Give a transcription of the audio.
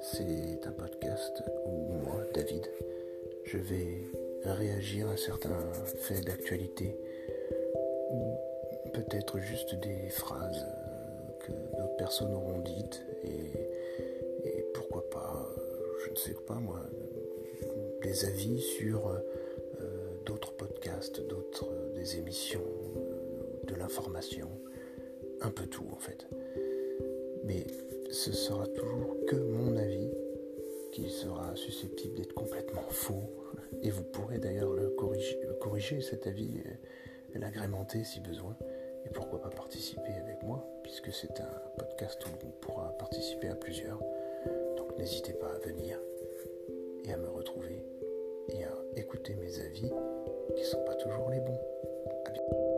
C'est un podcast où moi, David, je vais réagir à certains faits d'actualité ou peut-être juste des phrases que d'autres personnes auront dites et, pourquoi pas, je ne sais pas moi, des avis sur euh, d'autres podcasts, d'autres des émissions, euh, de l'information, un peu tout en fait. Mais ce sera toujours que mon avis qui sera susceptible d'être complètement faux. Et vous pourrez d'ailleurs le corriger, cet avis, l'agrémenter si besoin. Et pourquoi pas participer avec moi, puisque c'est un podcast où on pourra participer à plusieurs. Donc n'hésitez pas à venir et à me retrouver et à écouter mes avis qui ne sont pas toujours les bons. Bientôt.